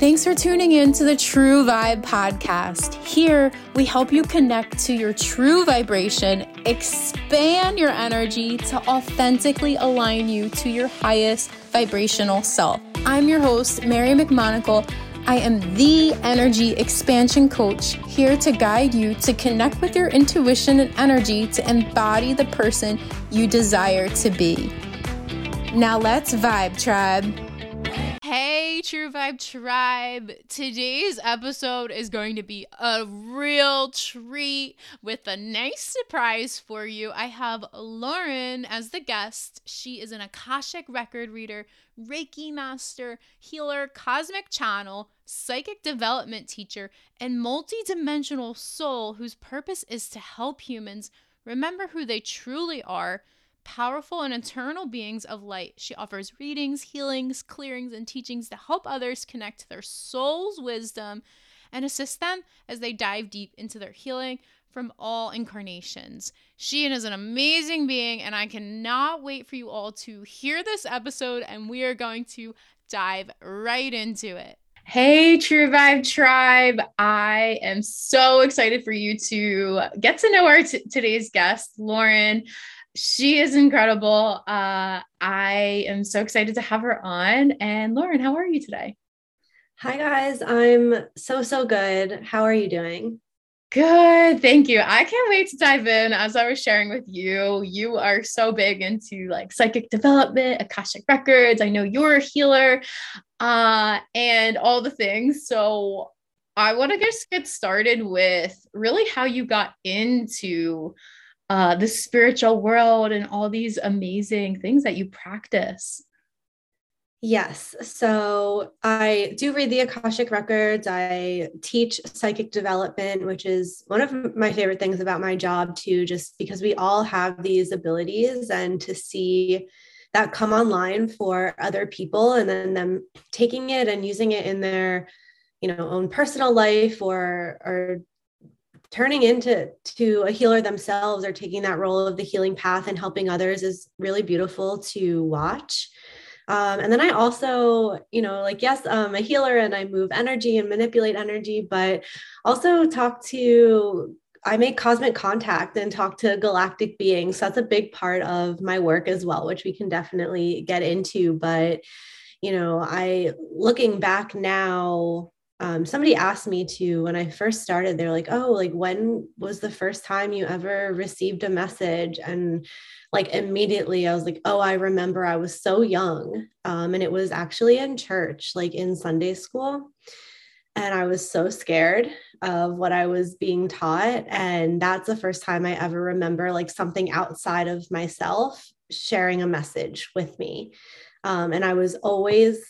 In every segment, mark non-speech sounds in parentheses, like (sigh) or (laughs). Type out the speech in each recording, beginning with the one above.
Thanks for tuning in to the True Vibe podcast. Here, we help you connect to your true vibration, expand your energy to authentically align you to your highest vibrational self. I'm your host, Mary McMonagle. I am the energy expansion coach here to guide you to connect with your intuition and energy to embody the person you desire to be. Now let's vibe, tribe. Hey, True Vibe Tribe. Today's episode is going to be a real treat with a nice surprise for you. I have Lauren as the guest. She is an Akashic record reader, Reiki master, healer, cosmic channel, psychic development teacher, and multidimensional soul whose purpose is to help humans remember who they truly are powerful and eternal beings of light. She offers readings, healings, clearings, and teachings to help others connect to their soul's wisdom and assist them as they dive deep into their healing from all incarnations. She is an amazing being, and I cannot wait for you all to hear this episode, and we are going to dive right into it. Hey, True Vibe Tribe. I am so excited for you to get to know our t- today's guest, Lauren she is incredible. Uh, I am so excited to have her on. And Lauren, how are you today? Hi, guys. I'm so, so good. How are you doing? Good. Thank you. I can't wait to dive in. As I was sharing with you, you are so big into like psychic development, Akashic records. I know you're a healer uh, and all the things. So I want to just get started with really how you got into uh, the spiritual world and all these amazing things that you practice. Yes. So I do read the Akashic Records. I teach psychic development, which is one of my favorite things about my job, too, just because we all have these abilities and to see that come online for other people and then them taking it and using it in their you know own personal life or or turning into to a healer themselves or taking that role of the healing path and helping others is really beautiful to watch um, and then i also you know like yes i'm a healer and i move energy and manipulate energy but also talk to I make cosmic contact and talk to galactic beings. So that's a big part of my work as well, which we can definitely get into. But, you know, I looking back now, um, somebody asked me to when I first started, they're like, oh, like when was the first time you ever received a message? And like immediately I was like, oh, I remember I was so young. Um, and it was actually in church, like in Sunday school. And I was so scared of what I was being taught. And that's the first time I ever remember like something outside of myself sharing a message with me. Um, and I was always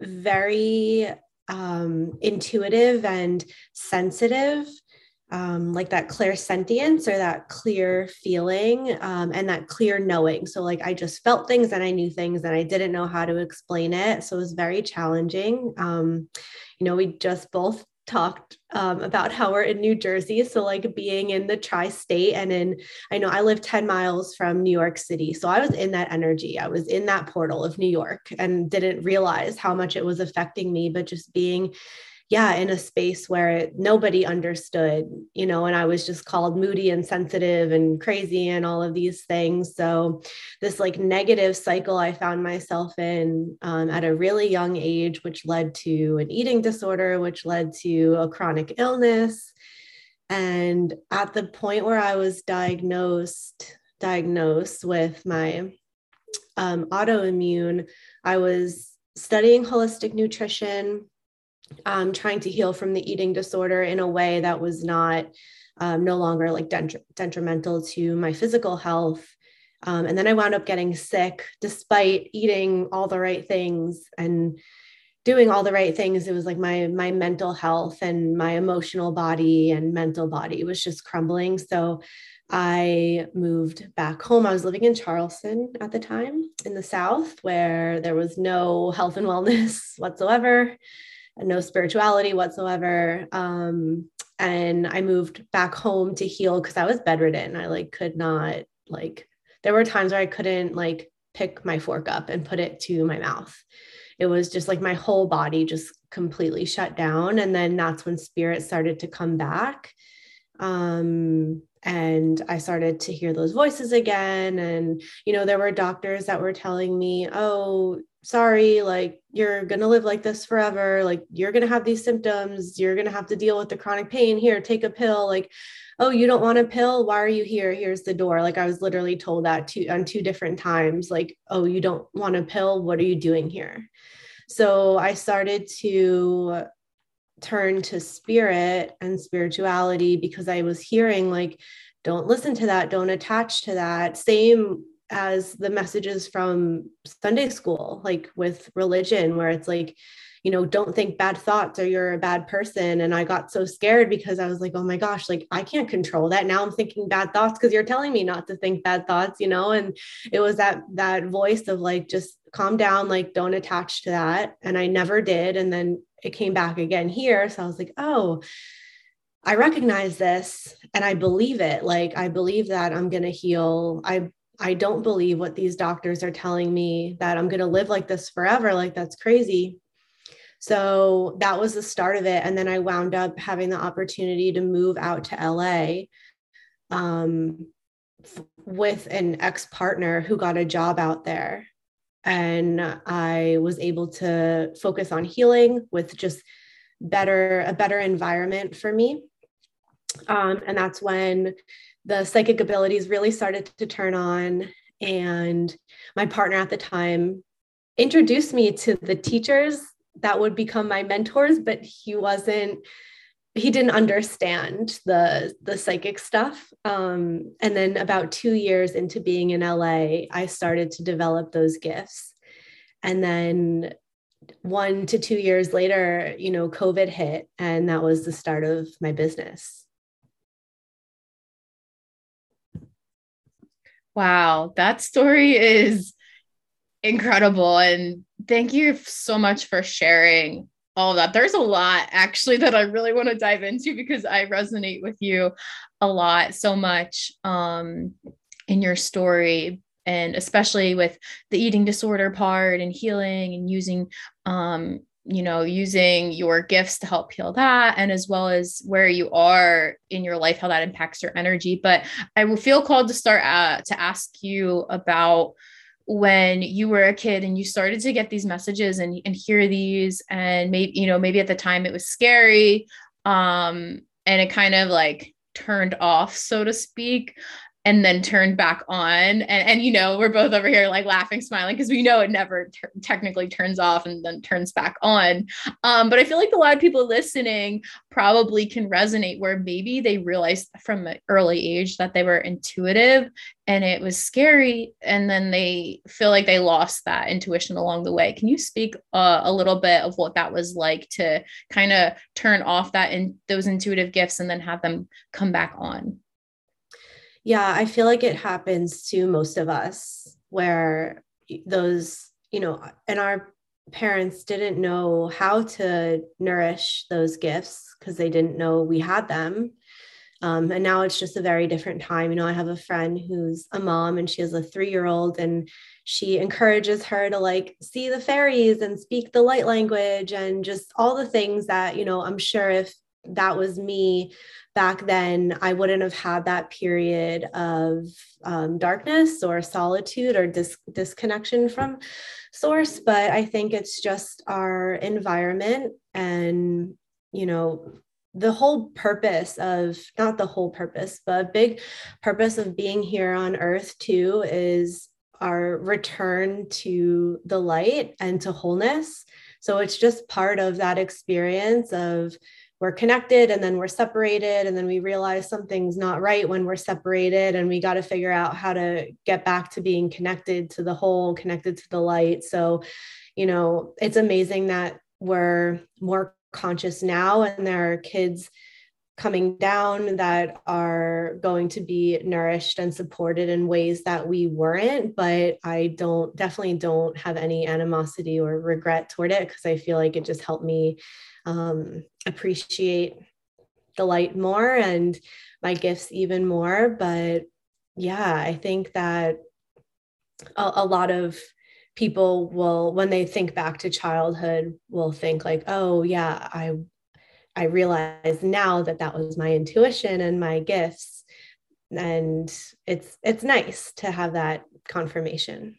very um, intuitive and sensitive, um, like that clairsentience or that clear feeling um, and that clear knowing. So, like, I just felt things and I knew things and I didn't know how to explain it. So, it was very challenging. Um, you know, we just both talked um, about how we're in New Jersey. So, like being in the tri state, and in, I know I live 10 miles from New York City. So, I was in that energy. I was in that portal of New York and didn't realize how much it was affecting me, but just being yeah, in a space where nobody understood, you know, and I was just called moody and sensitive and crazy and all of these things. So, this like negative cycle I found myself in um, at a really young age, which led to an eating disorder, which led to a chronic illness. And at the point where I was diagnosed, diagnosed with my um, autoimmune, I was studying holistic nutrition um, trying to heal from the eating disorder in a way that was not um, no longer like detrimental to my physical health. Um, and then I wound up getting sick despite eating all the right things and doing all the right things. It was like my my mental health and my emotional body and mental body was just crumbling. So I moved back home. I was living in Charleston at the time in the South, where there was no health and wellness (laughs) whatsoever no spirituality whatsoever. Um, and I moved back home to heal because I was bedridden. I like could not like there were times where I couldn't like pick my fork up and put it to my mouth. it was just like my whole body just completely shut down. And then that's when spirit started to come back. Um, and I started to hear those voices again. And, you know, there were doctors that were telling me, oh, sorry, like you're going to live like this forever. Like you're going to have these symptoms. You're going to have to deal with the chronic pain. Here, take a pill. Like, oh, you don't want a pill? Why are you here? Here's the door. Like I was literally told that two on two different times. Like, oh, you don't want a pill? What are you doing here? So I started to turn to spirit and spirituality because I was hearing like, don't listen to that, don't attach to that. Same as the messages from Sunday school, like with religion, where it's like, you know, don't think bad thoughts or you're a bad person. And I got so scared because I was like, oh my gosh, like I can't control that. Now I'm thinking bad thoughts because you're telling me not to think bad thoughts, you know? And it was that that voice of like just calm down, like don't attach to that. And I never did. And then it came back again here. So I was like, oh, I recognize this and I believe it. Like I believe that I'm to heal. I I don't believe what these doctors are telling me that I'm going to live like this forever. Like that's crazy. So that was the start of it and then I wound up having the opportunity to move out to LA um, f- with an ex-partner who got a job out there and I was able to focus on healing with just better a better environment for me um, and that's when the psychic abilities really started to turn on. And my partner at the time introduced me to the teachers that would become my mentors, but he wasn't he didn't understand the the psychic stuff. Um, and then about two years into being in la i started to develop those gifts. And then one to two years later you know covid hit and that was the start of my business Wow, that story is incredible. And thank you so much for sharing all that. There's a lot actually that I really want to dive into because I resonate with you a lot so much um, in your story. And especially with the eating disorder part and healing and using um, you know using your gifts to help heal that and as well as where you are in your life how that impacts your energy. But i will feel called to start uh, to ask you about when you were a kid and you started to get these messages and, and hear these and maybe you know maybe at the time it was scary um and it kind of like turned off so to speak and then turned back on. And and you know we're both over here like laughing smiling because we know it never technically turns off and then turns back on. Um, but i feel like a lot of people listening probably can resonate where maybe they realized from an early age that they were intuitive and it was scary and then they feel like they lost that intuition along the way. Can you speak uh, a little bit of what that was like to kind of turn off that in those intuitive gifts and then have them come back on yeah, I feel like it happens to most of us where those, you know, and our parents didn't know how to nourish those gifts because they didn't know we had them. Um, and now it's just a very different time. You know, I have a friend who's a mom and she has a three year old, and she encourages her to like see the fairies and speak the light language and just all the things that, you know, I'm sure if that was me back then, I wouldn't have had that period of um, darkness or solitude or dis- disconnection from source. But I think it's just our environment and, you know, the whole purpose of not the whole purpose, but a big purpose of being here on earth too is our return to the light and to wholeness. So it's just part of that experience of we're connected and then we're separated and then we realize something's not right when we're separated and we got to figure out how to get back to being connected to the whole connected to the light. So you know it's amazing that we're more conscious now and there are kids coming down that are going to be nourished and supported in ways that we weren't but i don't definitely don't have any animosity or regret toward it because i feel like it just helped me um, appreciate the light more and my gifts even more. But yeah, I think that a, a lot of people will when they think back to childhood will think like oh yeah i i realize now that that was my intuition and my gifts. And it's it's nice to have that confirmation.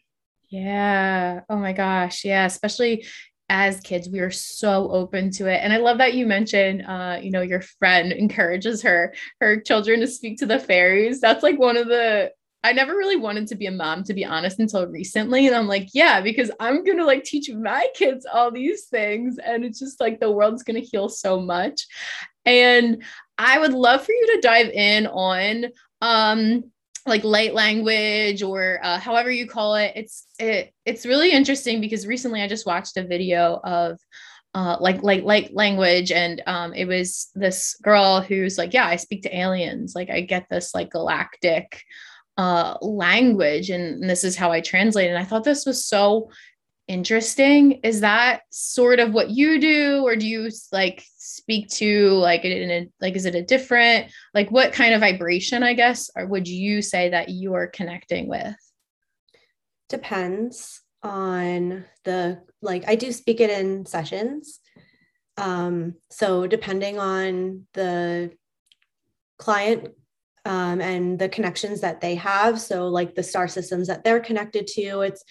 Yeah. Oh my gosh. Yeah. Especially as kids we are so open to it. And i love that you mentioned uh you know your friend (laughs) encourages her her children to speak to the fairies. That's like one of the I never really wanted to be a mom, to be honest, until recently. And I'm like, yeah, because I'm going to like teach my kids all these things. And it's just like the world's going to heal so much. And I would love for you to dive in on, um, like light language or uh, however you call it. It's it, it's really interesting because recently I just watched a video of uh, like like like language and um, it was this girl who's like yeah i speak to aliens like i get this like galactic uh, language and, and this is how I translate. And I thought this was so interesting. Is that sort of what you do, or do you like speak to like in a like is it a different like what kind of vibration, I guess, or would you say that you are connecting with? Depends on the like I do speak it in sessions. Um, so depending on the client um, and the connections that they have. So, like the star systems that they're connected to, it's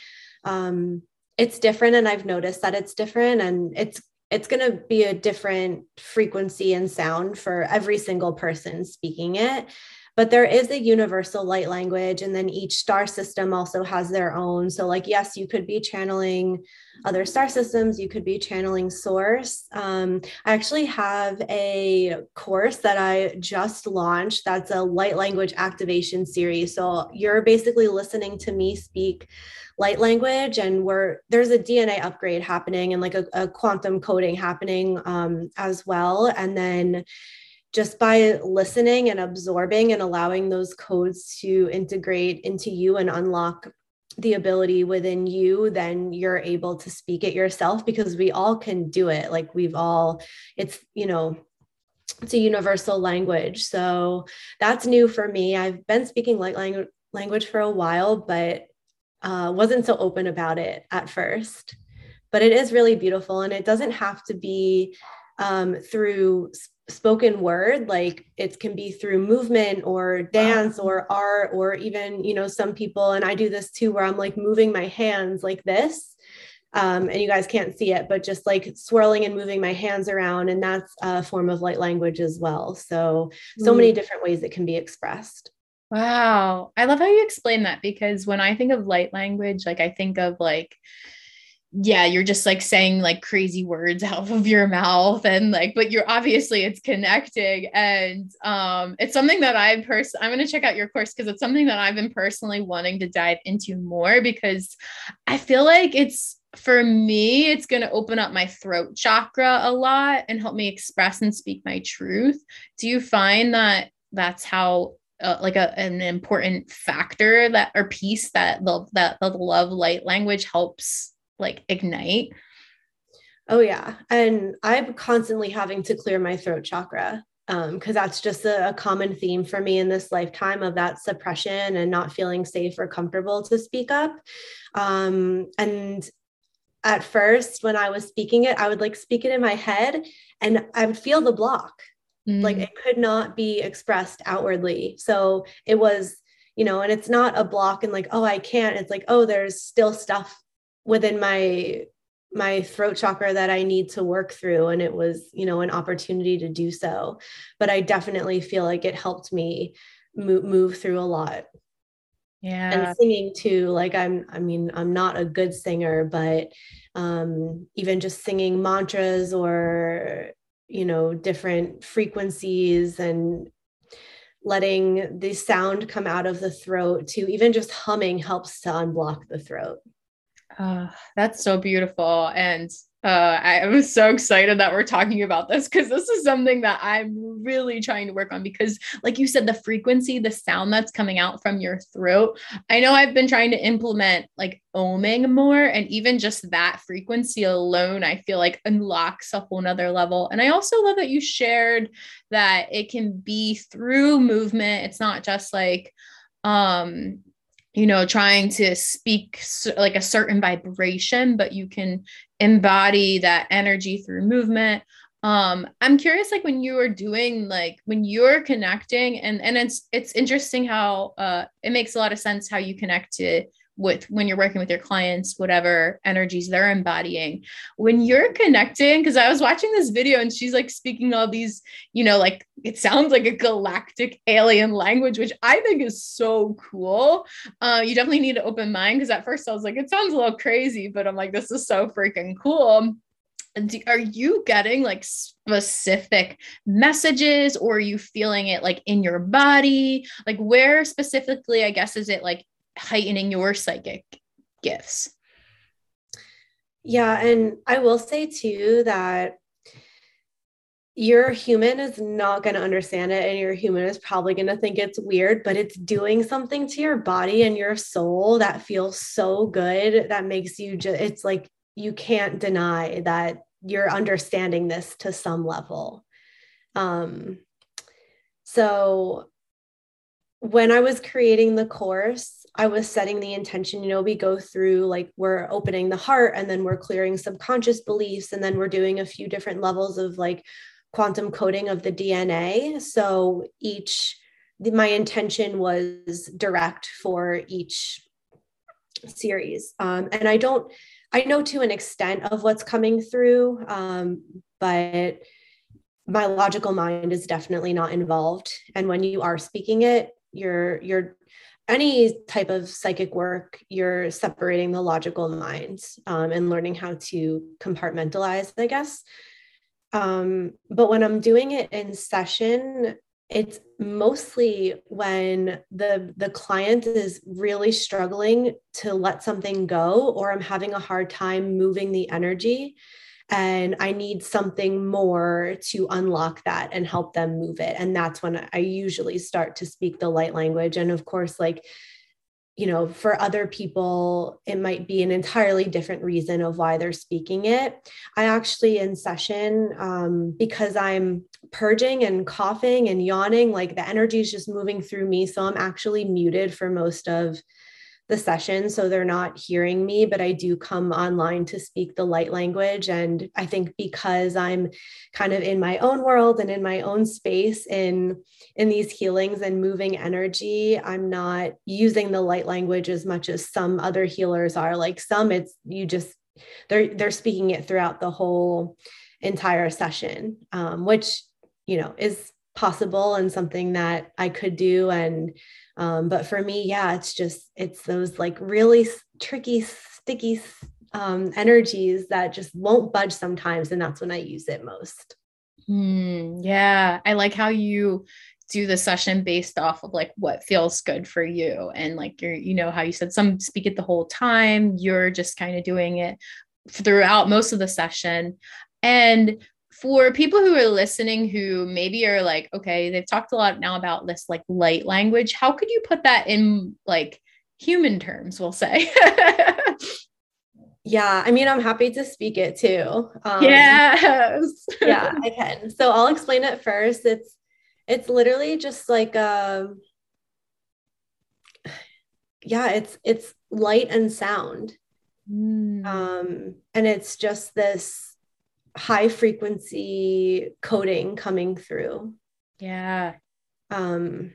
um, it's different, and I've noticed that it's different, and it's it's going to be a different frequency and sound for every single person speaking it but there is a universal light language and then each star system also has their own. So like yes you could be channeling other star systems you could be channeling source. Um, i actually have a course that i just launched that's a light language activation series. So you're basically listening to me speak light language and we're there's a dna upgrade happening and like a, a quantum coding happening um, as well. And then just by listening and absorbing and allowing those codes to integrate into you and unlock the ability within you, then you're able to speak it yourself because we all can do it. Like we've all, it's, you know, it's a universal language. So that's new for me. I've been speaking light language language for a while, but uh, wasn't so open about it at first. But it is really beautiful, and it doesn't have to be um, through spoken word like it can be through movement or dance or art or even you know some people and i do this too where i'm like moving my hands like this um, and you guys can't see it but just like swirling and moving my hands around and that's a form of light language as well. So so mm. many different ways it can be expressed. Wow. I love how you explain that because when i think of light language like i think of like yeah, you're just like saying like crazy words (laughs) out of your mouth and like, but you're obviously it's connecting. And um, it's something that I person I'm gonna check out your course because it's something that I've been personally wanting to dive into more because I feel like it's for me, it's gonna open up my throat chakra a lot and help me express and speak my truth. Do you find that that's how uh, like a, an important factor that or piece that the that the love light language helps like ignite. Oh yeah. And I'm constantly having to clear my throat chakra because um, that's just a, a, common theme for me in this lifetime of that suppression and not feeling safe or comfortable to speak up. Um, and at first, when I was speaking it, I would like speak it in my head and I would feel the block. Mm. Like it could not be expressed outwardly. So it was, you know, and it's not a block and like, oh, I can't. It's like, oh, there's still stuff within my my throat chakra that I need to work through and it was you know an opportunity to do so. But I definitely feel like it helped me move, move through a lot. Yeah. and singing too like I'm I mean I'm not a good singer but um even just singing mantras or you know different frequencies and letting the sound come out of the throat to even just humming helps to unblock the throat uh, that's so beautiful. And uh, I am so excited that we're talking about this because this is something that I'm really trying to work on. Because, like you said, the frequency, the sound that's coming out from your throat. I know I've been trying to implement like oming more, and even just that frequency alone, I feel like unlocks a whole nother level. And I also love that you shared that it can be through movement. It's not just like, um you know trying to speak like a certain vibration but you can embody that energy through movement. Um i'm curious like when you are doing like when you're connecting and and it's it's interesting how uh it makes a lot of sense how you connect to with when you're working with your clients whatever energies they're embodying. When you're connecting because i was watching this video and she's like speaking all these you know like it sounds like a galactic alien language which i think is so cool. Uh, you definitely need an open mind because at first i was like it sounds a little crazy but i'm like this is so freaking cool. Are you getting like specific messages or are you feeling it like in your body? Like where specifically i guess is it like heightening your psychic gifts. Yeah. And I will say too that your human is not going to understand it and your human is probably going to think it's weird but it's doing something to your body and your soul that feels so good that makes you just it's like you can't deny that you're understanding this to some level um so when I was creating the course, I was setting the intention, you know, we go through like we're opening the heart and then we're clearing subconscious beliefs and then we're doing a few different levels of like quantum coding of the DNA. So each my intention was direct for each series. Um, and I don't I know to an extent of what's coming through, um, but my logical mind is definitely not involved. And when you are speaking it, you're you're any type of psychic work you're separating the logical mind um, and learning how to compartmentalize i guess. Um, but when i'm doing it in session it's mostly when the the client is really struggling to let something go or i'm having a hard time moving the energy and I need something more to unlock that and help them move it. And that's when I usually start to speak the light language. And of course, like, you know, for other people, it might be an entirely different reason of why they're speaking it. I actually, in session, um, because I'm purging and coughing and yawning, like the energy is just moving through me. So I'm actually muted for most of the session so they're not hearing me but i do come online to speak the light language. And i think because i'm kind of in my own world and in my own space in in these healings and moving energy i'm not using the light language as much as some other healers are. Like some it's you just they're they're speaking it throughout the whole entire session um, which you know is possible and something that i could do. And um, but for me, yeah, it's just, it's those like really tricky, sticky um, energies that just won't budge sometimes. And that's when I use it most. Mm, yeah. I like how you do the session based off of like what feels good for you. And like you're, you know, how you said some speak it the whole time. You're just kind of doing it throughout most of the session. And for people who are listening who maybe are like okay they've talked a lot now about this like light language how could you put that in like human terms we'll say? (laughs) Yeah i mean i'm happy to speak it too um, yes. (laughs) Yeah i can. So i'll explain it first. It's it's literally just like um yeah it's it's light and sound. Mm. um and it's just this high frequency coding coming through. Yeah. Um,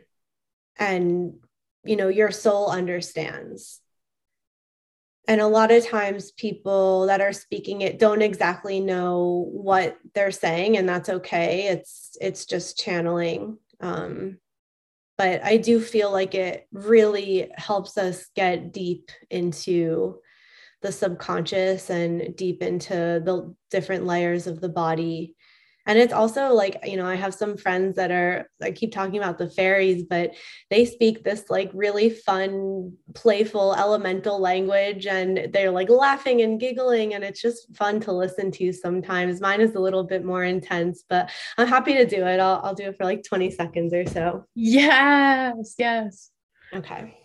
and, you know, your soul understands. And a lot of times, people that are speaking it don't exactly know what they're saying, and that's okay. It's it's just channeling. Um, but I do feel like it really helps us get deep into the subconscious and deep into the different layers of the body. And it's also like you know i have some friends that are i keep talking about the fairies but they speak this like really fun playful elemental language and they're like laughing and giggling and it's just fun to listen to sometimes. Mine is a little bit more intense but i'm happy to do it. I'll, I'll do it for like 20 seconds or so. Yes yes. Okay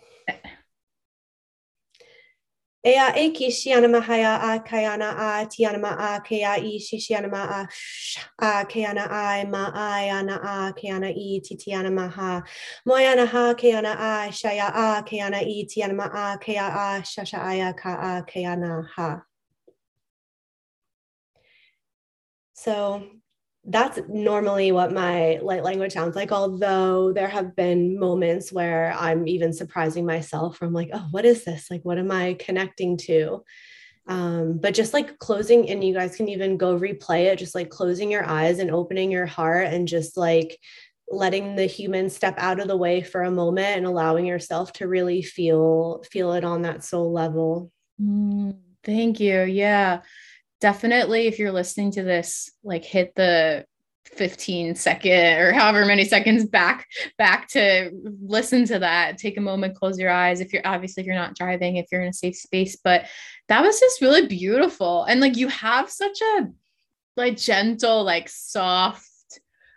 Ea e ki shiana mahaya a kayana a tiana ma a kea i shishiana ma a a keana a ma a ana a keana i titiana maha. Moyana ha keana a shaya a i tiana ma a kea a shasha aya ka a keana ha. So that's normally what my light language sounds like although there have been moments where i'm even surprising myself from like oh what is this? Like what am i connecting to? Um, but just like closing and you guys can even go replay it just like closing your eyes and opening your heart and just like letting the human step out of the way for a moment and allowing yourself to really feel feel it on that soul level. Mm, thank you. Yeah definitely if you're listening to this like hit the 15 second or however many seconds back back to listen to that. Take a moment close your eyes. If you're obviously if you're not driving if you're in a safe space but that was just really beautiful. And like you have such a like gentle like soft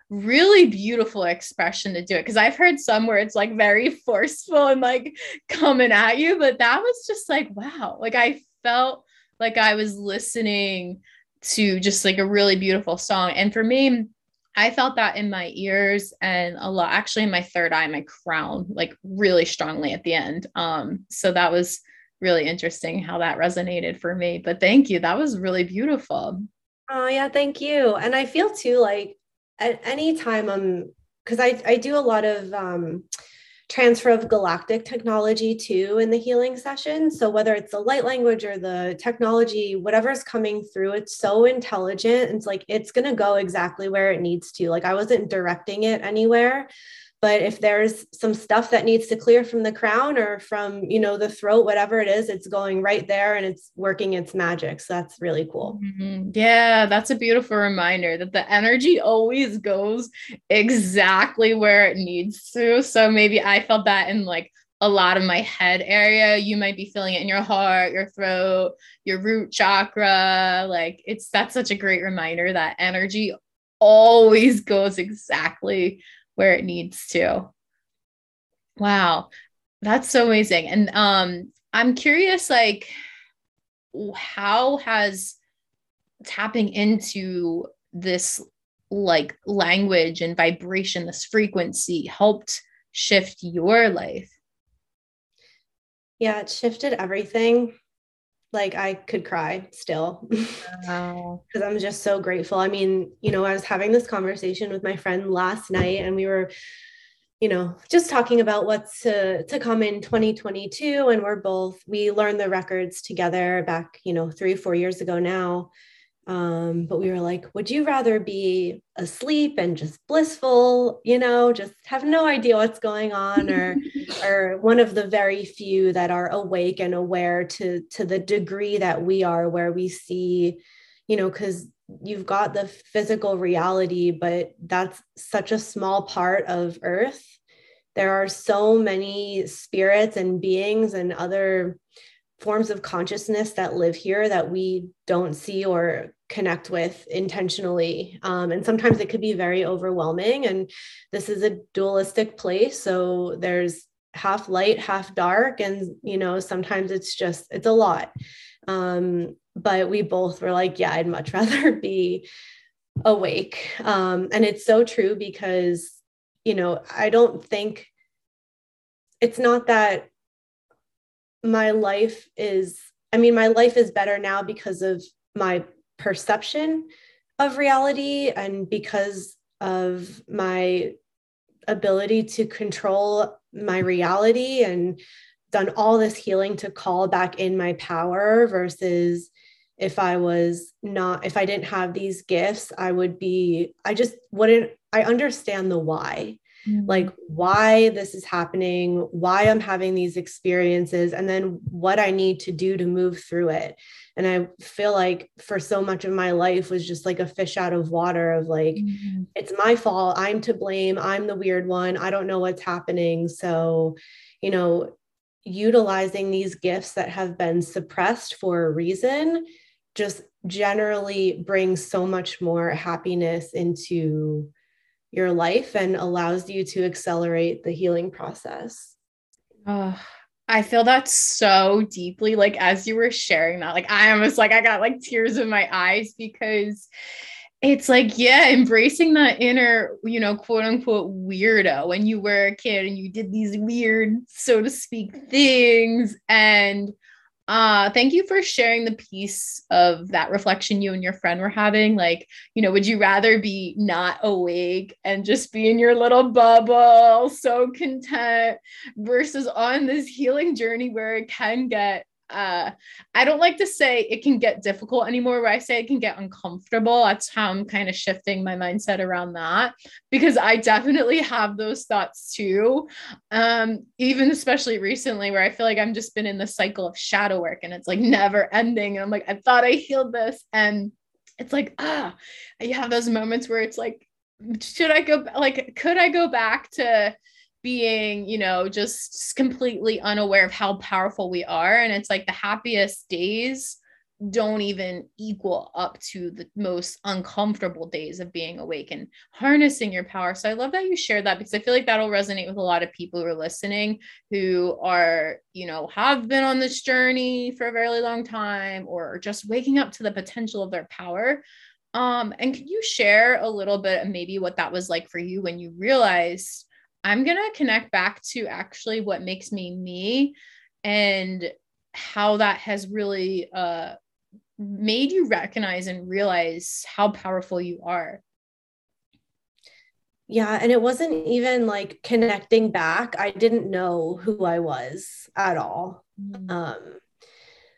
really beautiful expression to do it. Because I've heard some where it's like very forceful and like coming at you but that was just like wow. Like I felt like I was listening to just like a really beautiful song. And for me, I felt that in my ears and a lot actually in my third eye, my crown, like really strongly at the end. Um, so that was really interesting how that resonated for me. But thank you. That was really beautiful. Oh yeah, thank you. And I feel too like at any time I'm because I, I do a lot of um transfer of galactic technology too in the healing session. So whether it's the light language or the technology, whatever's coming through, it's so intelligent. It's like it's gonna go exactly where it needs to. Like I wasn't directing it anywhere but if there's some stuff that needs to clear from the crown or from you know the throat whatever it is it's going right there and it's working its magic. So that's really cool. Mm-hmm. yeah that's a beautiful reminder that the energy always goes exactly where it needs to. So maybe i felt that in like a lot of my head area. You might be feeling it in your heart your throat your root chakra. Like it's that's such a great reminder that energy always goes exactly where it needs to. Wow. That's so amazing. And um I'm curious like how has tapping into this like language and vibration, this frequency helped shift your life? Yeah, it shifted everything. Like I could cry still because (laughs) wow. I'm just so grateful. I mean, you know, I was having this conversation with my friend last night and we were you know just talking about what's to, to come in 2022 and we're both we learned the records together back you know three four years ago now um, but we were like, would you rather be asleep and just blissful, you know, just have no idea what's going on, or (laughs) or one of the very few that are awake and aware to to the degree that we are, where we see, you know, because you've got the physical reality, but that's such a small part of Earth. There are so many spirits and beings and other forms of consciousness that live here that we don't see or connect with intentionally. Um, and sometimes it could be very overwhelming. And this is a dualistic place. So there's half light, half dark. And, you know, sometimes it's just, it's a lot. Um, but we both were like, yeah, I'd much (laughs) rather be awake. Um, and it's so true because, you know, I don't think it's not that my life is, I mean, my life is better now because of my perception of reality and because of my ability to control my reality and done all this healing to call back in my power versus if I was not, if I didn't have these gifts, I would be, I just wouldn't, I understand the why mm-hmm. like why this is happening, why I'm having these experiences, and then what I need to do to move through it. And I feel like for so much of my life was just like a fish out of water of like, mm-hmm. it's my fault. I'm to blame. I'm the weird one. I don't know what's happening. So, you know, utilizing these gifts that have been suppressed for a reason just generally brings so much more happiness into your life and allows you to accelerate the healing process. Oh, I feel that so deeply. Like as you were sharing that, like I almost like I got like tears in my eyes because it's like, yeah, embracing that inner, you know, quote unquote weirdo when you were a kid and you did these weird, so to speak, things. And uh, thank you for sharing the piece of that reflection you and your friend were having. Like, you know, would you rather be not awake and just be in your little bubble, so content, versus on this healing journey where it can get uh i don't like to say it can get difficult anymore where i say it can get uncomfortable. That's how i'm kind of shifting my mindset around that because i definitely have those thoughts too. Um even especially recently where i feel like i'm just been in the cycle of shadow work and it's like never ending and i'm like i thought i healed this and it's like ah you have those moments where it's like should i go like could i go back to being, you know, just completely unaware of how powerful we are. And it's like the happiest days don't even equal up to the most uncomfortable days of being awake and harnessing your power. So I love that you shared that because I feel like that'll resonate with a lot of people who are listening who are, you know, have been on this journey for a very long time or just waking up to the potential of their power. Um, and can you share a little bit of maybe what that was like for you when you realized I'm going to connect back to actually what makes me me and how that has really uh, made you recognize and realize how powerful you are. Yeah. And it wasn't even like connecting back. I didn't know who I was at all. Mm-hmm. Um,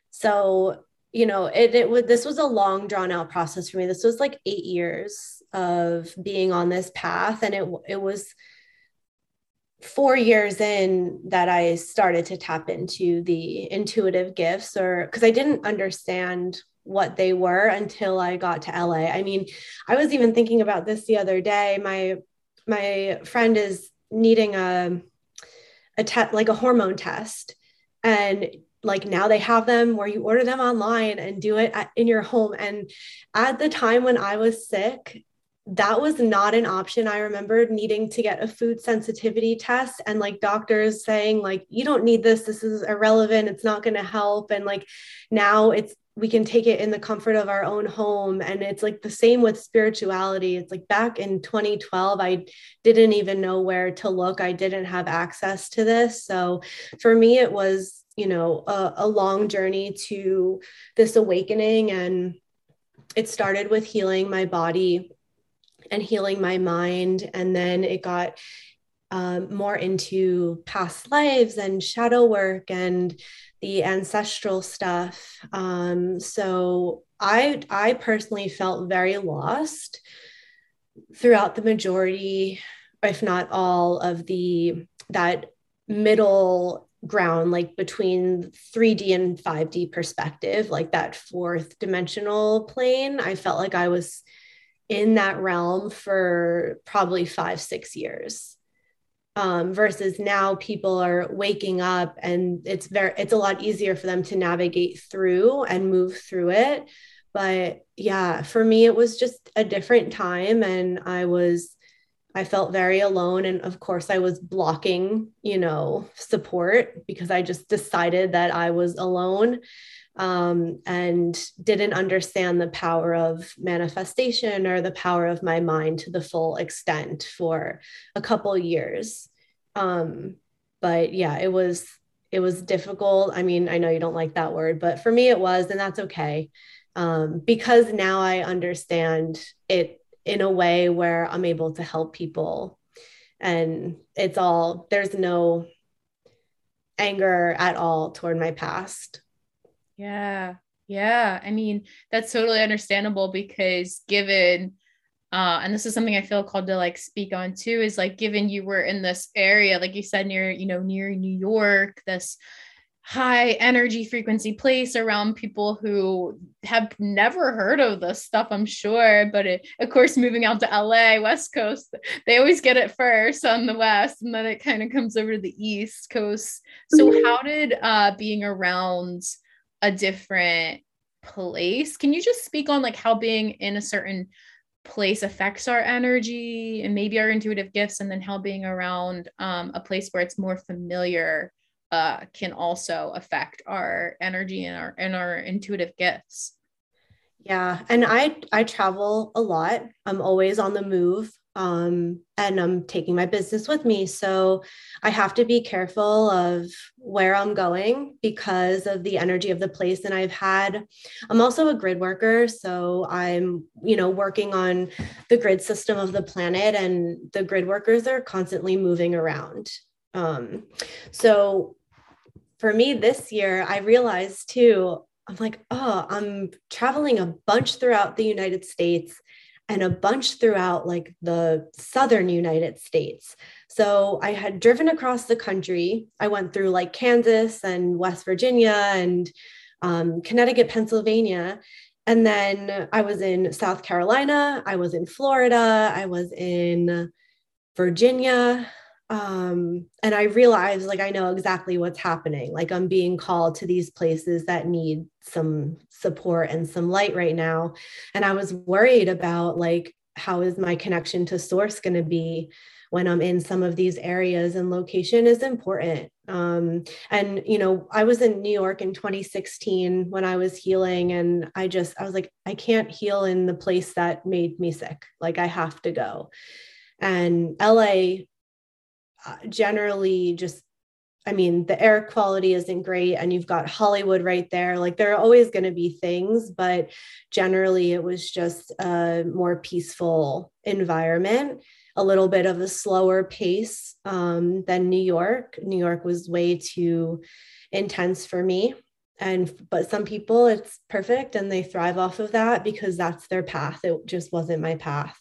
so, you know, it, it would, this was a long drawn out process for me. This was like eight years of being on this path. And it, it was, four years in that I started to tap into the intuitive gifts, or because I didn't understand what they were until I got to LA. I mean, I was even thinking about this the other day. My my friend is needing a a test like a hormone test and like now they have them where you order them online and do it at, in your home and at the time when I was sick that was not an option. I remember needing to get a food sensitivity test and like doctors saying like you don't need this. This is irrelevant. It's not going to help. And like now it's we can take it in the comfort of our own home. And it's like the same with spirituality. It's like back in 2012 I didn't even know where to look. I didn't have access to this. So for me it was you know a, a long journey to this awakening. And it started with healing my body and healing my mind. And then it got um, more into past lives and shadow work and the ancestral stuff. Um, so I I personally felt very lost throughout the majority, if not all, of the that middle ground like between 3D and 5D perspective, like that fourth dimensional plane. I felt like I was in that realm for probably five, six years. Um, versus now people are waking up and it's very it's a lot easier for them to navigate through and move through it. But yeah for me it was just a different time and i was i felt very alone. And of course i was blocking you know support because i just decided that i was alone um, and didn't understand the power of manifestation or the power of my mind to the full extent for a couple years. Um, but yeah, it was it was difficult. I mean, I know you don't like that word, but for me it was, and that's okay. Um, because now I understand it in a way where I'm able to help people. And it's all, there's no anger at all toward my past. Yeah. Yeah. I mean, that's totally understandable because given uh, and this is something I feel called to like speak on too, is like given you were in this area, like you said, near, you know, near New York, this high energy frequency place around people who have never heard of this stuff, I'm sure. But it, of course, moving out to LA, West Coast, they always get it first on the West, and then it kind of comes over to the East Coast. So, mm-hmm. how did uh, being around a different place. Can you just speak on like how being in a certain place affects our energy and maybe our intuitive gifts and then how being around um, a place where it's more familiar uh, can also affect our energy and our and our intuitive gifts. Yeah, and I I travel a lot. I'm always on the move um, and I'm taking my business with me. So I have to be careful of where I'm going because of the energy of the place. And I've had, I'm also a grid worker. So I'm, you know, working on the grid system of the planet, and the grid workers are constantly moving around. Um, so for me this year, I realized too, I'm like, oh, I'm traveling a bunch throughout the United States and a bunch throughout like the southern United States. So I had driven across the country. I went through like Kansas and West Virginia and um, Connecticut, Pennsylvania. And then I was in South Carolina, I was in Florida, I was in Virginia, um, and I realized like I know exactly what's happening. Like I'm being called to these places that need some support and some light right now. And I was worried about like how is my connection to source going to be when I'm in some of these areas and location is important. Um, and you know, I was in New York in 2016 when I was healing, and I just I was like, I can't heal in the place that made me sick. Like I have to go. And LA generally just I mean, the air quality isn't great, and you've got Hollywood right there. Like, there are always going to be things, but generally, it was just a more peaceful environment, a little bit of a slower pace um, than New York. New York was way too intense for me. And, but some people, it's perfect and they thrive off of that because that's their path. It just wasn't my path.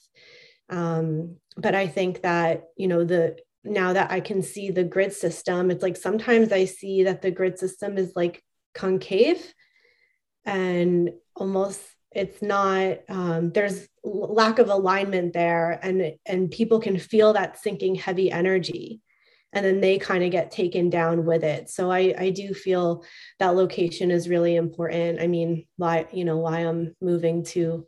Um, but I think that, you know, the now that I can see the grid system, it's like sometimes I see that the grid system is like concave and almost it's not um, there's lack of alignment there and and people can feel that sinking heavy energy and then they kind of get taken down with it. So i i do feel that location is really important. I mean why you know why i'm moving to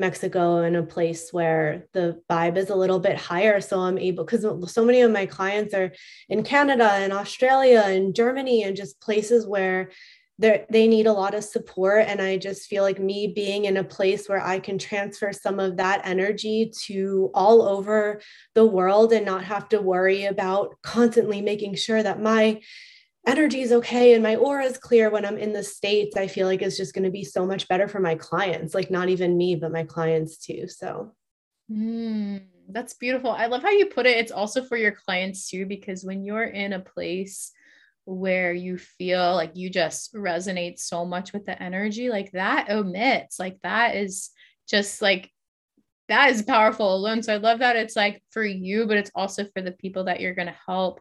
Mexico in a place where the vibe is a little bit higher. So I'm able, because so many of my clients are in Canada and Australia and Germany and just places where they need a lot of support. And I just feel like me being in a place where I can transfer some of that energy to all over the world and not have to worry about constantly making sure that my energy is okay and my aura is clear when I'm in the States, I feel like it's just going to be so much better for my clients, like not even me, but my clients too. So, mm, that's beautiful. I love how you put it. It's also for your clients too, because when you're in a place where you feel like you just resonate so much with the energy, like that omits, like that is just like that is powerful alone. So I love that it's like for you, but it's also for the people that you're going to help.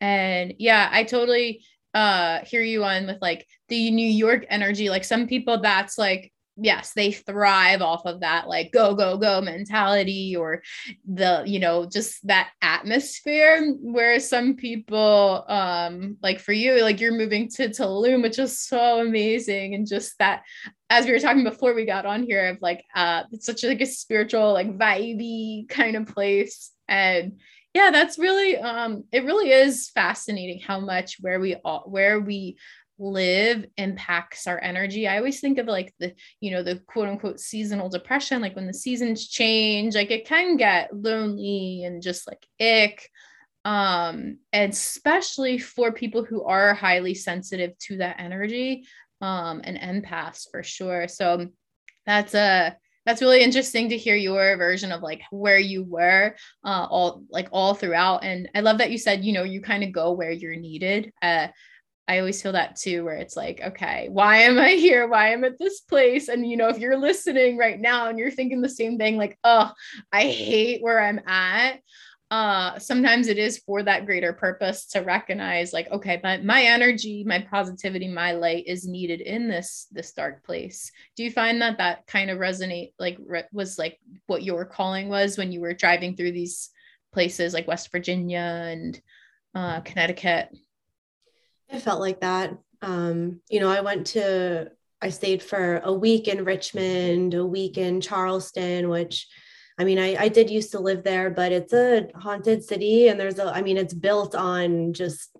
And yeah, I totally uh hear you on with like the New York energy. Like some people that's like yes, they thrive off of that like go go go mentality or the you know just that atmosphere. Where some people um like for you like you're moving to Tulum which is so amazing. And just that as we were talking before we got on here of like uh it's such like a spiritual like vibey kind of place. And yeah that's really um it really is fascinating how much where we all where we live impacts our energy. I always think of like the you know the quote unquote seasonal depression like when the seasons change like it can get lonely and just like ick um and especially for people who are highly sensitive to that energy um and empaths for sure. So that's a that's really interesting to hear your version of like where you were uh, all like all throughout. And i love that you said you know you kind of go where you're needed. Uh, i always feel that too where it's like okay why am i here? Why am i at this place? And you know if you're listening right now and you're thinking the same thing like oh i hate where i'm at uh sometimes it is for that greater purpose to recognize like okay but my energy my positivity my light is needed in this this dark place. Do you find that that kind of resonate like re- was like what your calling was when you were driving through these places like west virginia and uh connecticut? I felt like that. Um you know i went to i stayed for a week in richmond a week in charleston which I mean, I, I did used to live there, but it's a haunted city and there's a, I mean, it's built on just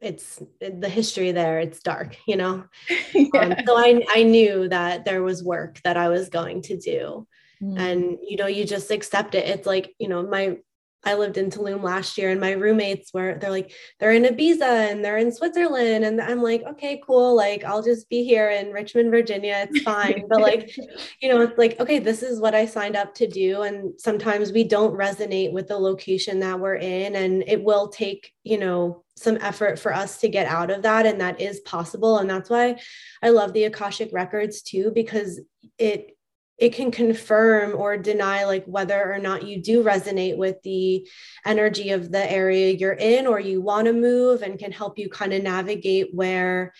it's the history there it's dark you know (laughs) yeah. um, so I, I knew that there was work that i was going to do mm. and you know you just accept it it's like you know my I lived in Tulum last year and my roommates were they're like they're in Ibiza and they're in Switzerland and I'm like okay cool like I'll just be here in Richmond Virginia it's (laughs) fine. But like you know it's like okay this is what I signed up to do and sometimes we don't resonate with the location that we're in and it will take you know some effort for us to get out of that and that is possible and that's why I love the Akashic records too because it it can confirm or deny like whether or not you do resonate with the energy of the area you're in or you want to move and can help you kind of navigate where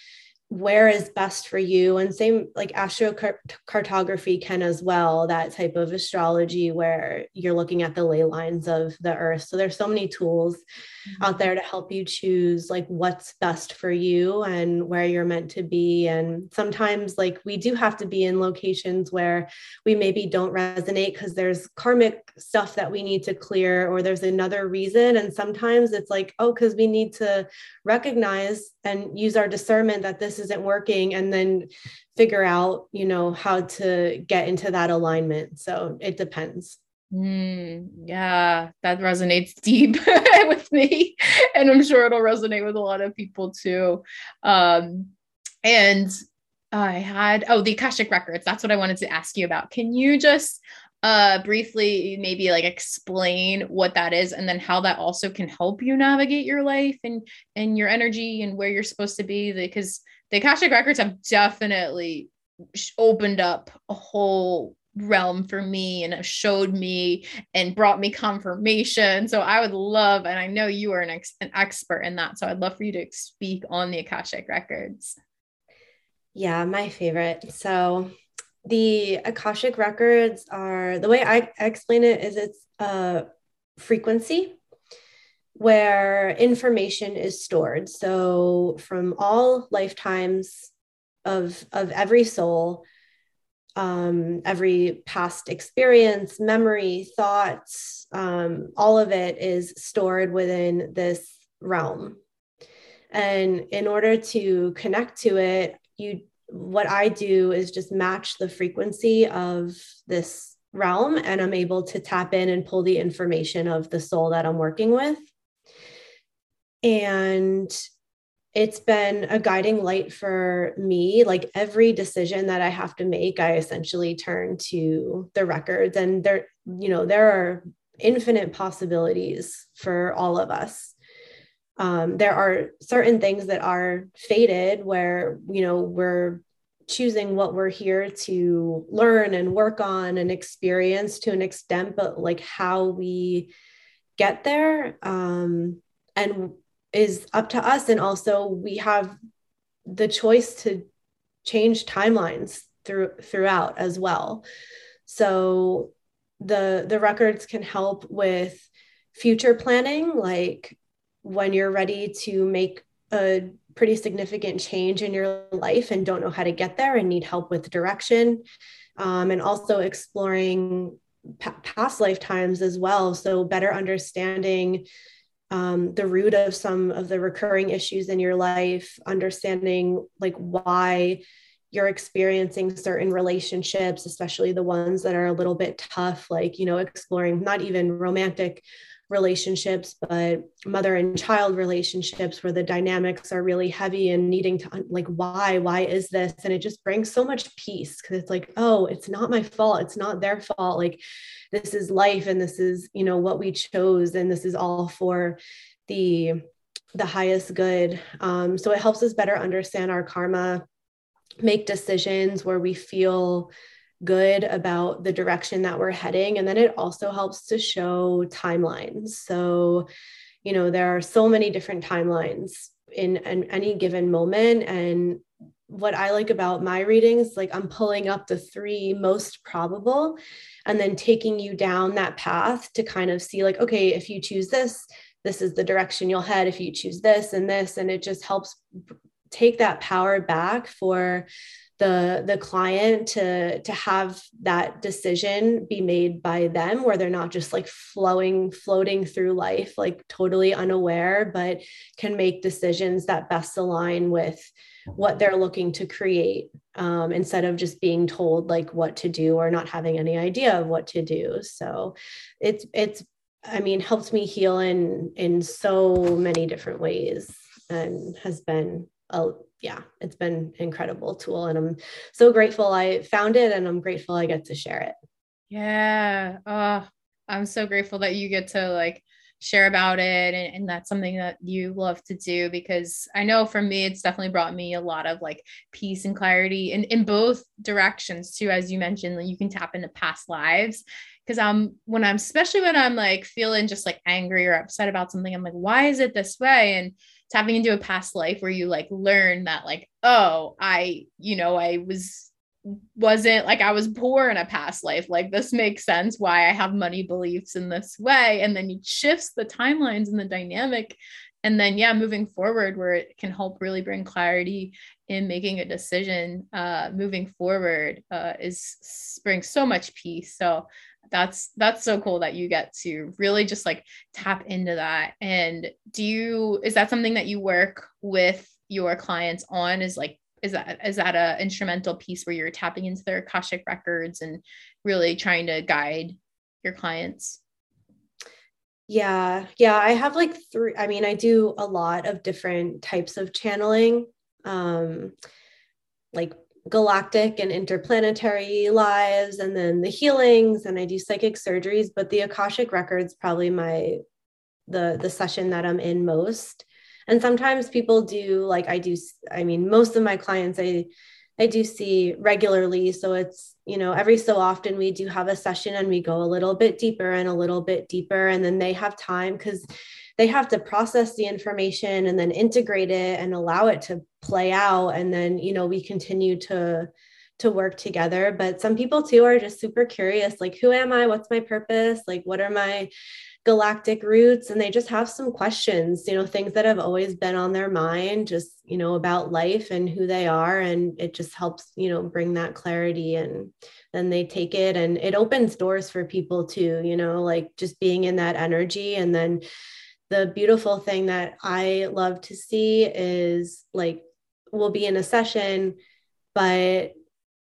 where is best for you? And same like astrocartography can as well that type of astrology where you're looking at the ley lines of the earth. So there's so many tools mm-hmm. out there to help you choose like what's best for you and where you're meant to be. And sometimes like we do have to be in locations where we maybe don't resonate because there's karmic stuff that we need to clear or there's another reason. And sometimes it's like oh because we need to recognize and use our discernment that this isn't working and then figure out you know how to get into that alignment. So it depends. Mm, yeah that resonates deep (laughs) with me and i'm sure it'll resonate with a lot of people too. Um, and i had oh the akashic records that's what i wanted to ask you about. Can you just uh briefly maybe like explain what that is and then how that also can help you navigate your life and and your energy and where you're supposed to be? Because the akashic records have definitely opened up a whole realm for me and showed me and brought me confirmation. So i would love and i know you are an, ex- an expert in that so i'd love for you to speak on the akashic records. Yeah my favorite. So the Akashic records are the way I, explain it is it's a frequency where information is stored. So from all lifetimes of, of every soul, um, every past experience, memory, thoughts, um, all of it is stored within this realm. And in order to connect to it, you what I do is just match the frequency of this realm and I'm able to tap in and pull the information of the soul that I'm working with. And it's been a guiding light for me. Like every decision that I have to make, I essentially turn to the records. And there, you know, there are infinite possibilities for all of us. Um, there are certain things that are fated where you know we're choosing what we're here to learn and work on and experience to an extent but like how we get there um, and is up to us and also we have the choice to change timelines through throughout as well. So the the records can help with future planning like when you're ready to make a pretty significant change in your life and don't know how to get there and need help with direction um, and also exploring p- past lifetimes as well. So better understanding um, the root of some of the recurring issues in your life understanding like why you're experiencing certain relationships especially the ones that are a little bit tough like you know exploring not even romantic relationships, but mother and child relationships where the dynamics are really heavy and needing to like, why, why is this? And it just brings so much peace because it's like, oh, it's not my fault. It's not their fault. Like, this is life and this is, you know, what we chose. And this is all for the the highest good. Um, so it helps us better understand our karma, make decisions where we feel good about the direction that we're heading. And then it also helps to show timelines. So, you know, there are so many different timelines in, in any given moment. And what I like about my readings, like I'm pulling up the three most probable and then taking you down that path to kind of see, like, okay, if you choose this, this is the direction you'll head. If you choose this and this, and it just helps take that power back for the the client to to have that decision be made by them where they're not just like flowing floating through life like totally unaware but can make decisions that best align with what they're looking to create um, instead of just being told like what to do or not having any idea of what to do. So it's it's i mean helped me heal in in so many different ways and has been a yeah, it's been incredible tool and I'm so grateful I found it and I'm grateful I get to share it. Yeah. Oh, I'm so grateful that you get to like share about it and, and, that's something that you love to do because I know for me it's definitely brought me a lot of like peace and clarity in, in both directions too as you mentioned like you can tap into past lives because I'm when I'm especially when I'm like feeling just like angry or upset about something I'm like why is it this way and tapping into a past life where you like learn that like oh i you know i was wasn't like i was poor in a past life. Like this makes sense why i have money beliefs in this way. And then it shifts the timelines and the dynamic. And then yeah moving forward where it can help really bring clarity in making a decision uh moving forward uh is brings so much peace. So that's that's so cool that you get to really just like tap into that. And do you is that something that you work with your clients on? Is like is that is that a instrumental piece where you're tapping into their akashic records and really trying to guide your clients? Yeah yeah i have like three i mean i do a lot of different types of channeling um like galactic and interplanetary lives and then the healings and I do psychic surgeries but the akashic records probably my the the session that I'm in most. And sometimes people do like I do I mean most of my clients I I do see regularly. So it's you know every so often we do have a session and we go a little bit deeper and a little bit deeper and then they have time cuz they have to process the information and then integrate it and allow it to play out and then you know we continue to to work together. But some people too are just super curious like who am i? What's my purpose? Like what are my galactic roots? And they just have some questions you know things that have always been on their mind just you know about life and who they are. And it just helps you know bring that clarity and then they take it. And it opens doors for people too you know like just being in that energy. And then the beautiful thing that I love to see is like we'll be in a session, but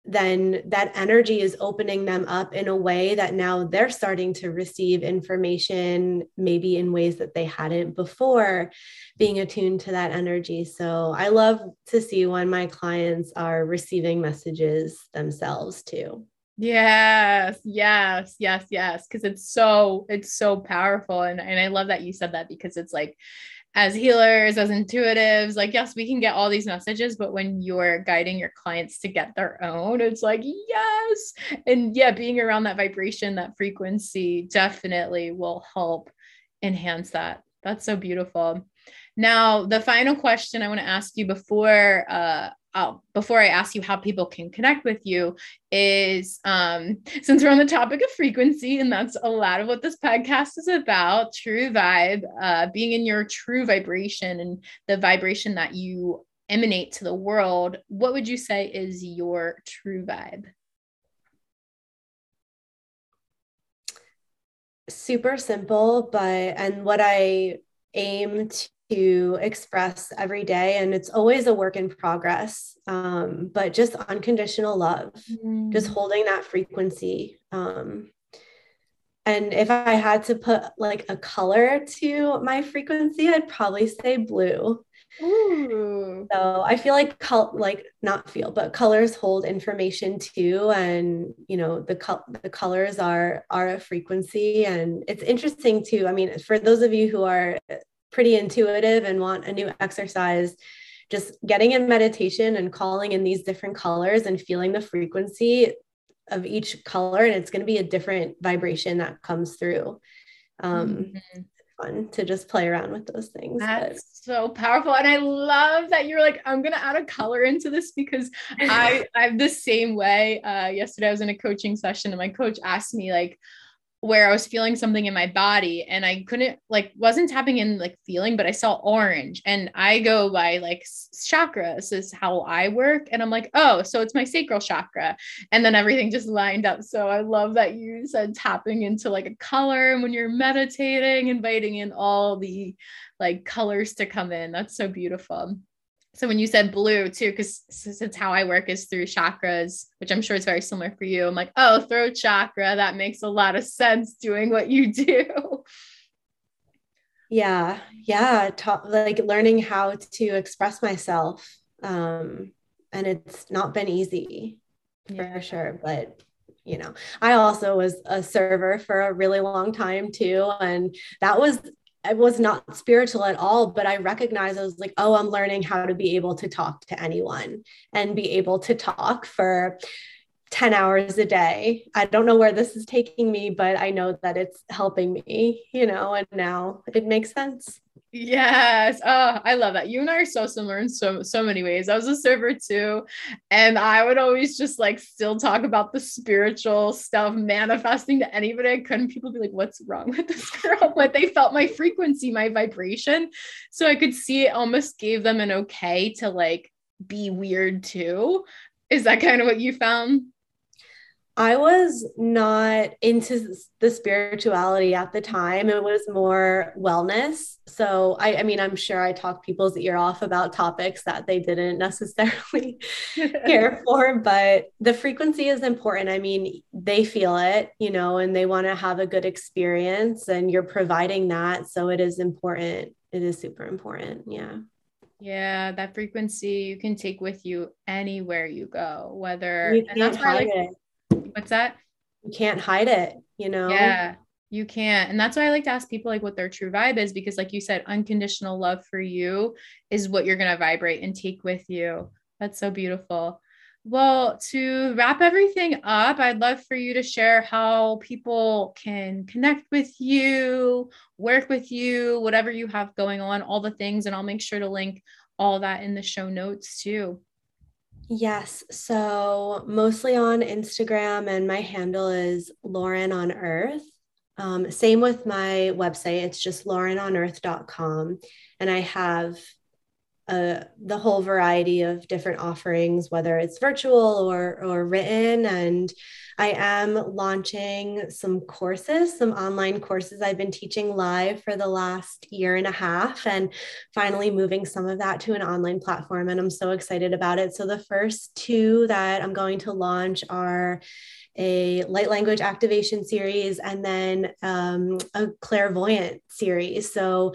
then that energy is opening them up in a way that now they're starting to receive information, maybe in ways that they hadn't before, being attuned to that energy. So I love to see when my clients are receiving messages themselves too. Yes, yes, yes, yes. Cause it's so, it's so powerful. And, and I love that you said that because it's like, as healers, as intuitives, like, yes, we can get all these messages, but when you're guiding your clients to get their own, it's like, yes. And yeah, being around that vibration, that frequency definitely will help enhance that. That's so beautiful. Now, the final question I want to ask you before uh, oh, before I ask you how people can connect with you is um, (laughs) since we're on the topic of frequency, and that's a lot of what this podcast is about true vibe, uh, being in your true vibration and the vibration that you emanate to the world, what would you say is your true vibe? Super simple, but and what I aim to express every day and it's always a work in progress um, but just unconditional love mm. just holding that frequency um, and if i had to put like a color to my frequency i'd probably say blue Ooh. so i feel like col- like not feel but colors hold information too and you know the col- the colors are are a frequency and it's interesting too i mean for those of you who are pretty intuitive and want a new exercise, just getting in meditation and calling in these different colors and feeling the frequency of each color. And it's going to be a different vibration that comes through. Um, mm-hmm. Fun to just play around with those things. That's but. so powerful. And I love that you're like, I'm gonna add a color into this because I (laughs) I'm the same way. Uh yesterday I was in a coaching session and my coach asked me, like, where I was feeling something in my body and I couldn't like wasn't tapping in like feeling, but I saw orange and I go by like chakras is how I work. And I'm like, oh, so it's my sacral chakra. And then everything just lined up. So I love that you said tapping into like a color and when you're meditating, inviting in all the like colors to come in. That's so beautiful. So when you said blue too, because since how I work is through chakras, which I'm sure is very similar for you, I'm like, oh, throat chakra, that makes a lot of sense doing what you do. Yeah, yeah, ta- like learning how to express myself, um, and it's not been easy for yeah. sure, but you know i also was a server for a really long time too and that was I was not spiritual at all, but I recognized I was like, oh, I'm learning how to be able to talk to anyone and be able to talk for 10 hours a day. I don't know where this is taking me, but I know that it's helping me, you know, and now it makes sense. Yes. Oh, I love that. You and I are so similar in so so many ways. I was a server too. And I would always just like still talk about the spiritual stuff, manifesting to anybody I could. And people be like, what's wrong with this (laughs) girl? But they felt my frequency, my vibration. So I could see it almost gave them an okay to like be weird too. Is that kind of what you found? I was not into the spirituality at the time. It was more wellness. So I, I mean, I'm sure I talked people's ear off about topics that they didn't (laughs) necessarily (laughs) care for, but the frequency is important. I mean, they feel it, you know, and they want to have a good experience and you're providing that. So it is important. It is super important. Yeah. Yeah, that frequency you can take with you anywhere you go, whether you and that's why like it What's that? You can't hide it, you know? Yeah, you can't. And that's why I like to ask people like what their true vibe is because, like you said, unconditional love for you is what you're going to vibrate and take with you. That's so beautiful. Well, to wrap everything up, I'd love for you to share how people can connect with you, work with you, whatever you have going on, all the things. And I'll make sure to link all that in the show notes too. Yes. So mostly on Instagram, and my handle is Lauren on Earth. Um, same with my website. It's just laurenonearth.com. And I have uh, the whole variety of different offerings, whether it's virtual or, or written. And I am launching some courses, some online courses I've been teaching live for the last year and a half, and finally moving some of that to an online platform. And I'm so excited about it. So, the first two that I'm going to launch are a light language activation series and then um, a clairvoyant series. So,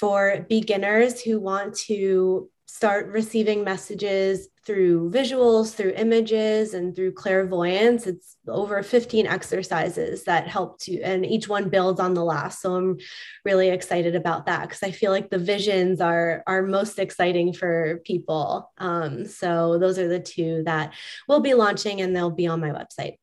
for beginners who want to start receiving messages through visuals, through images, and through clairvoyance. It's over 15 exercises that help to, and each one builds on the last. So I'm really excited about that because I feel like the visions are are most exciting for people. Um, so those are the two that we'll be launching, and they'll be on my website.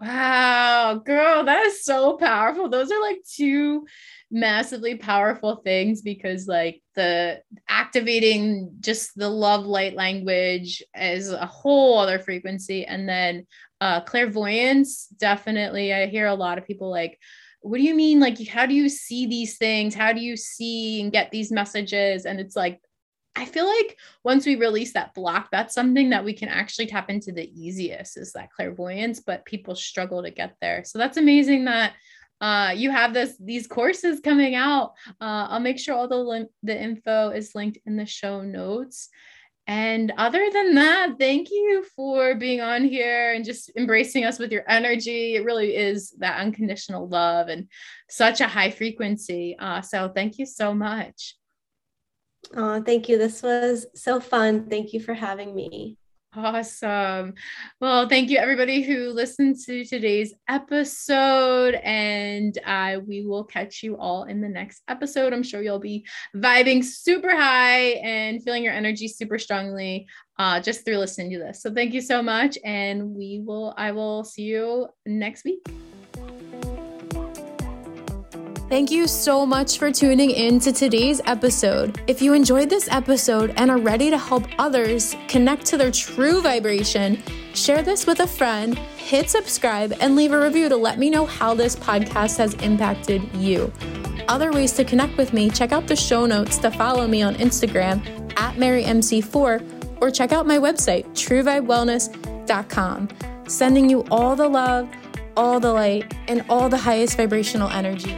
Wow, girl, that is so powerful. Those are like two massively powerful things because like the activating just the love light language is a whole other frequency. And then uh clairvoyance definitely i hear a lot of people like what do you mean? Like how do you see these things? How do you see and get these messages? And it's like I feel like once we release that block, that's something that we can actually tap into the easiest is that clairvoyance, but people struggle to get there. So that's amazing that uh, you have this these courses coming out. Uh, I'll make sure all the link, the info is linked in the show notes. And other than that, thank you for being on here and just embracing us with your energy. It really is that unconditional love and such a high frequency. Uh, so thank you so much. Oh, thank you. This was so fun. Thank you for having me. Awesome. Well, thank you everybody who listened to today's episode, and uh, we will catch you all in the next episode. I'm sure you'll be vibing super high and feeling your energy super strongly uh, just through listening to this. So, thank you so much, and we will. I will see you next week. Thank you so much for tuning in to today's episode. If you enjoyed this episode and are ready to help others connect to their true vibration, share this with a friend, hit subscribe, and leave a review to let me know how this podcast has impacted you. Other ways to connect with me, check out the show notes to follow me on Instagram at MaryMC4 or check out my website, truevibewellness.com. Sending you all the love, all the light, and all the highest vibrational energy.